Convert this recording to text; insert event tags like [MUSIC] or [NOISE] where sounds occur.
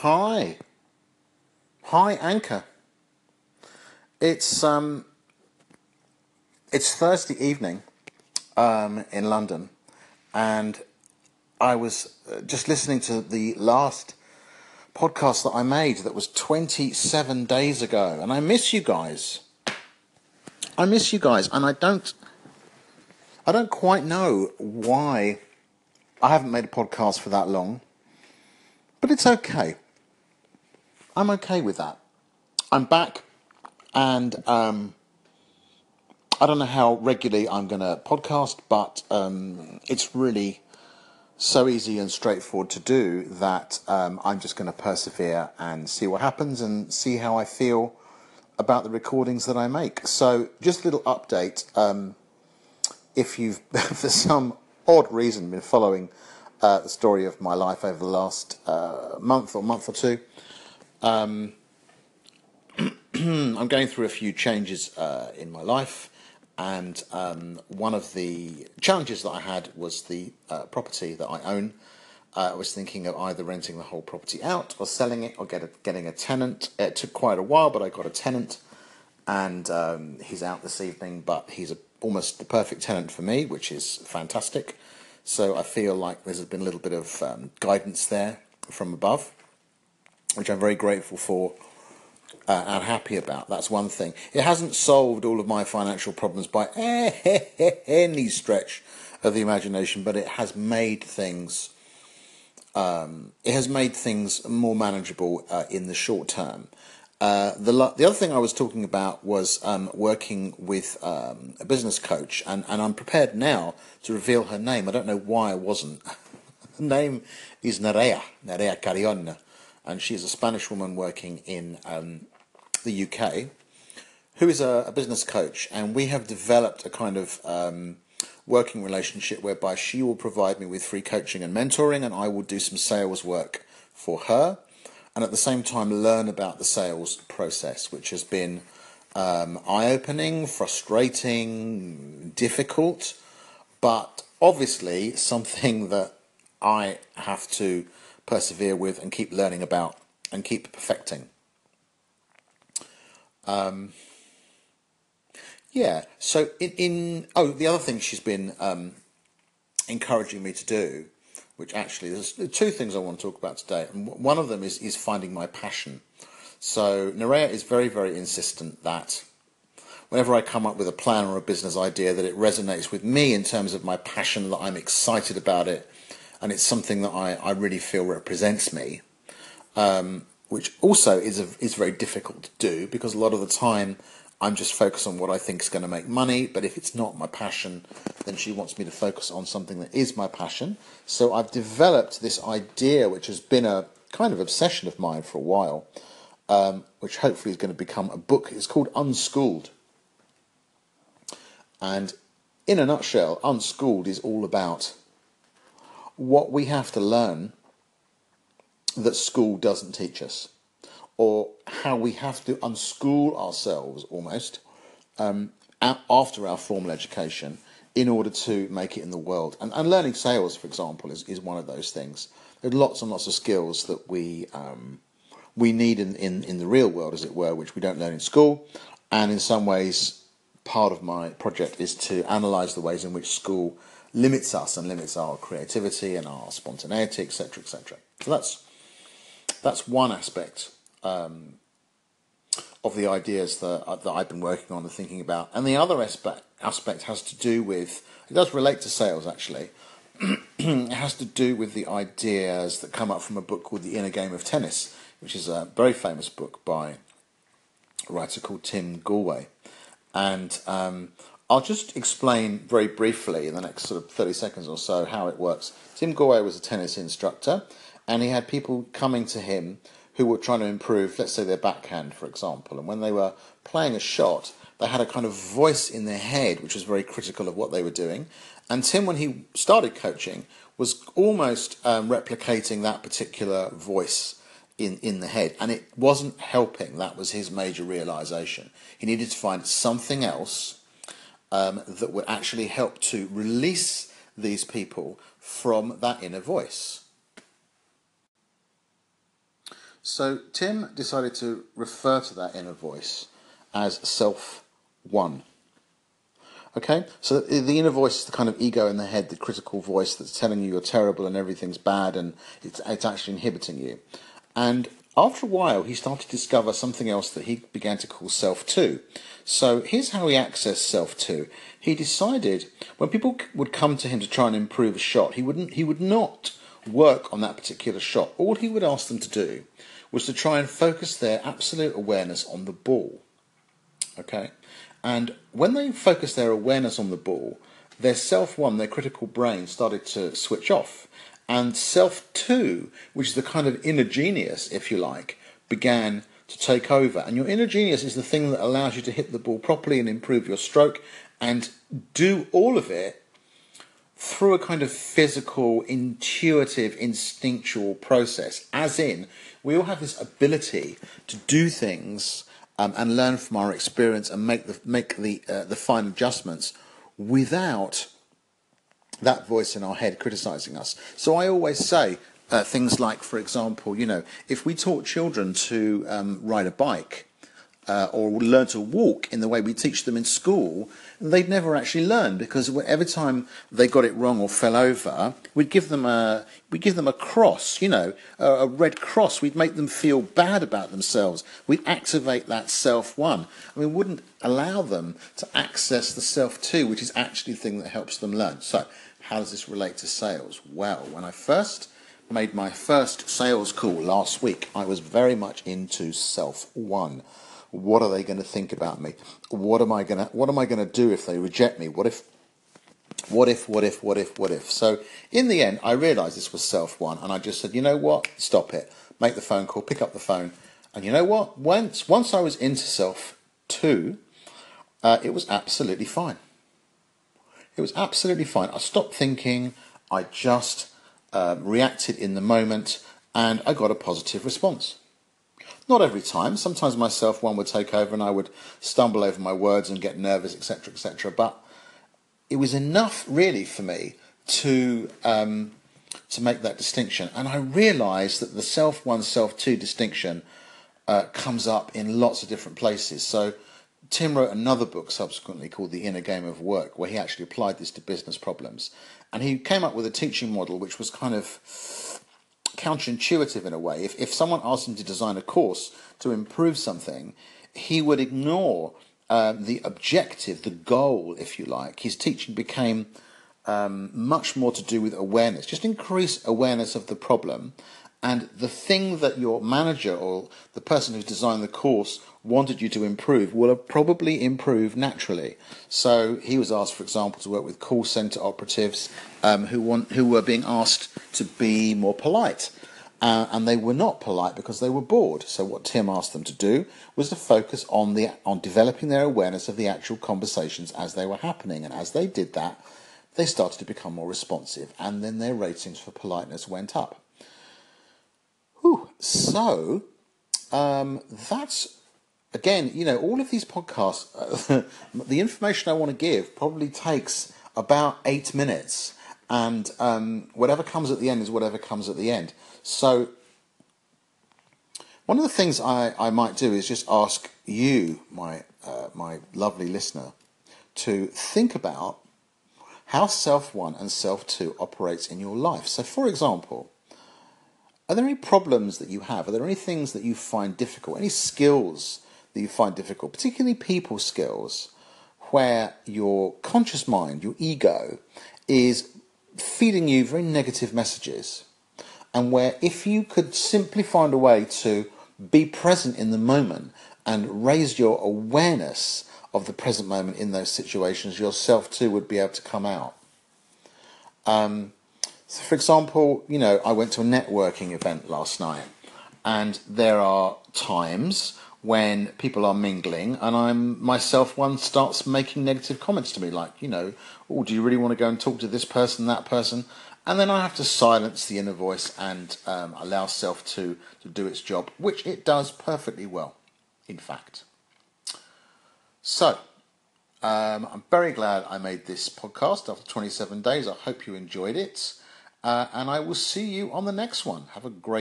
Hi. Hi, Anchor. It's um it's Thursday evening um in London and I was uh, just listening to the last podcast that I made that was 27 days ago and I miss you guys. I miss you guys and I don't I don't quite know why I haven't made a podcast for that long. But it's okay. I'm okay with that. I'm back, and um, I don't know how regularly I'm going to podcast, but um, it's really so easy and straightforward to do that um, I'm just going to persevere and see what happens and see how I feel about the recordings that I make. So, just a little update. Um, if you've, [LAUGHS] for some odd reason, been following uh, the story of my life over the last uh, month or month or two, um, [CLEARS THROAT] I'm going through a few changes uh, in my life, and um, one of the challenges that I had was the uh, property that I own. Uh, I was thinking of either renting the whole property out or selling it or get a, getting a tenant. It took quite a while, but I got a tenant, and um, he's out this evening. But he's a, almost the perfect tenant for me, which is fantastic. So I feel like there's been a little bit of um, guidance there from above which I'm very grateful for uh, and happy about. That's one thing. It hasn't solved all of my financial problems by [LAUGHS] any stretch of the imagination, but it has made things. Um, it has made things more manageable uh, in the short term. Uh, the the other thing I was talking about was um, working with um, a business coach, and, and I'm prepared now to reveal her name. I don't know why I wasn't. [LAUGHS] her name is Nerea Nerea Carrion and she's a Spanish woman working in um, the UK who is a, a, business coach, and we have developed a kind of um, working relationship whereby she will provide me with free coaching and mentoring, and I will do some sales work for her, and at the same time learn about the sales process, which has been um, eye opening, frustrating, difficult, but obviously something [LAUGHS] that I have to persevere with and keep learning about and keep perfecting. Um, yeah, so in, in, oh, the other thing she's been um, encouraging me to do, which actually there's two things I want to talk about today, and one of them is is finding my passion. So Nerea is very very insistent that whenever I come up with a plan or a business idea, that it resonates with me in terms of my passion, that I'm excited about it, and it's something that I, I really feel represents me, um, which also is a, is very difficult to do because a lot of the time I'm just focused on what I think is going to make money. But if it's not my passion, then she wants me to focus on something that is my passion. So I've developed this idea, which has been a kind of obsession of mine for a while, um, which hopefully is going to become a book. It's called Unschooled. And in a nutshell, Unschooled is all about what we have to learn that school doesn't teach us, or how we have to unschool ourselves almost um, after our formal education in order to make it in the world. And, and learning sales, for example, is, is one of those things. There are lots and lots of skills that we um, we need in, in, in the real world, as it were, which we don't learn in school. And in some ways, part of my project is to analyse the ways in which school limits us and limits our creativity and our spontaneity, etc., etc. So that's that's one aspect um, of the ideas that uh, that I've been working on and thinking about, and the other aspect aspect has to do with it does relate to sales actually. [CLEARS THROAT] it has to do with the ideas that come up from a book called The Inner Game of Tennis, which is a very famous book by a writer called Tim Gallwey. And um, I'll just explain very briefly in the next sort of 30 seconds or so how it works. Tim Gallwey was a tennis instructor, and he had people coming to him who were trying to improve, let's say, their backhand, for example. And when they were playing a shot, they had a kind of voice in their head which was very critical of what they were doing. And Tim, when he started coaching, was almost um, replicating that particular voice in, in the head. And it wasn't helping. That was his major realization. He needed to find something else um, that would actually help to release these people from that inner voice. So Tim decided to refer to that inner voice as self one. Okay, so the inner voice is the kind of ego in the head, the critical voice that's telling you you're terrible and everything's bad and it's, it's actually inhibiting you. And after a while, he started to discover something else that he began to call self 2. So here's how he accessed self 2. He decided when people would come to him to try and improve a shot, he wouldn't he would not work on that particular shot. All he would ask them to do was to try and focus their absolute awareness on the ball. Okay? And when they focused their awareness on the ball, their self one, their critical brain, started to switch off and self two, which is the kind of inner genius, if you like, began to take over. And your inner genius is the thing that allows you to hit the ball properly and improve your stroke and do all of it through a kind of physical, intuitive, instinctual process. As in, we all have this ability to do things um, and learn from our experience and make the make the uh, the fine adjustments without that voice in our head criticizing us. So I always say uh, things like, for example, you know, if we taught children to um, ride a bike uh, or learn to walk in the way we teach them in school, they'd never actually learn because every time they got it wrong or fell over, we'd give them a we'd give them a cross, you know, a, a red cross. We'd make them feel bad about themselves. We'd activate that self one, and we wouldn't allow them to access the self two, which is actually the thing that helps them learn. So how does this relate to sales? Well, when I first made my first sales call last week, I was very much into self one. What are they going to think about me? What am I going to what am I going to do if they reject me? What if what if, what if, what if, what if? So in the end, I realized this was self one, and I just said, you know what? Stop it. Make the phone call, pick up the phone. And you know what? Once, once I was into self two, uh, it was absolutely fine. It was absolutely fine. I stopped thinking. I just uh, reacted in the moment, and I got a positive response. Not every time. Sometimes myself one would take over, and I would stumble over my words and get nervous, etc., etc. But it was enough, really, for me to um, to make that distinction. And I realised that the self one, self two distinction uh, comes up in lots of different places. So Tim wrote another book subsequently called The Inner Game of Work, where he actually applied this to business problems. And he came up with a teaching model which was kind of counterintuitive in a way. If, if someone asked him to design a course to improve something, he would ignore uh, the objective, the goal, if you like. His teaching became um, much more to do with awareness, just increase awareness of the problem and the thing that your manager or the person who's designed the course wanted you to improve will probably improve naturally. So he was asked, for example, to work with call center operatives um, who want who were being asked to be more polite. Uh, and they were not polite because they were bored. So what Tim asked them to do was to focus on the on developing their awareness of the actual conversations as they were happening. And as they did that, they started to become more responsive, and then their ratings for politeness went up. So um, that's again, you know, all of these podcasts, [LAUGHS] the information I want to give probably takes about eight minutes, and um, whatever comes at the end is whatever comes at the end. So, one of the things I, I might do is just ask you, my uh, my lovely listener, to think about how self one and self two operates in your life. So, for example, are there any problems that you have? Are there any things that you find difficult? Any skills that you find difficult, particularly people skills, where your conscious mind, your ego, is feeding you very negative messages? And where if you could simply find a way to be present in the moment and raise your awareness of the present moment in those situations, yourself too would be able to come out. Um, so, for example, you know, I went to a networking event last night, and there are times when people are mingling, and I'm myself one starts making negative comments to me, like, you know, oh, do you really want to go and talk to this person, that person? And then I have to silence the inner voice and um, allow self two to do its job, which it does perfectly well, in fact. So. Um, I'm very glad I made this podcast after 27 days. I hope you enjoyed it. Uh, and I will see you on the next one. Have a great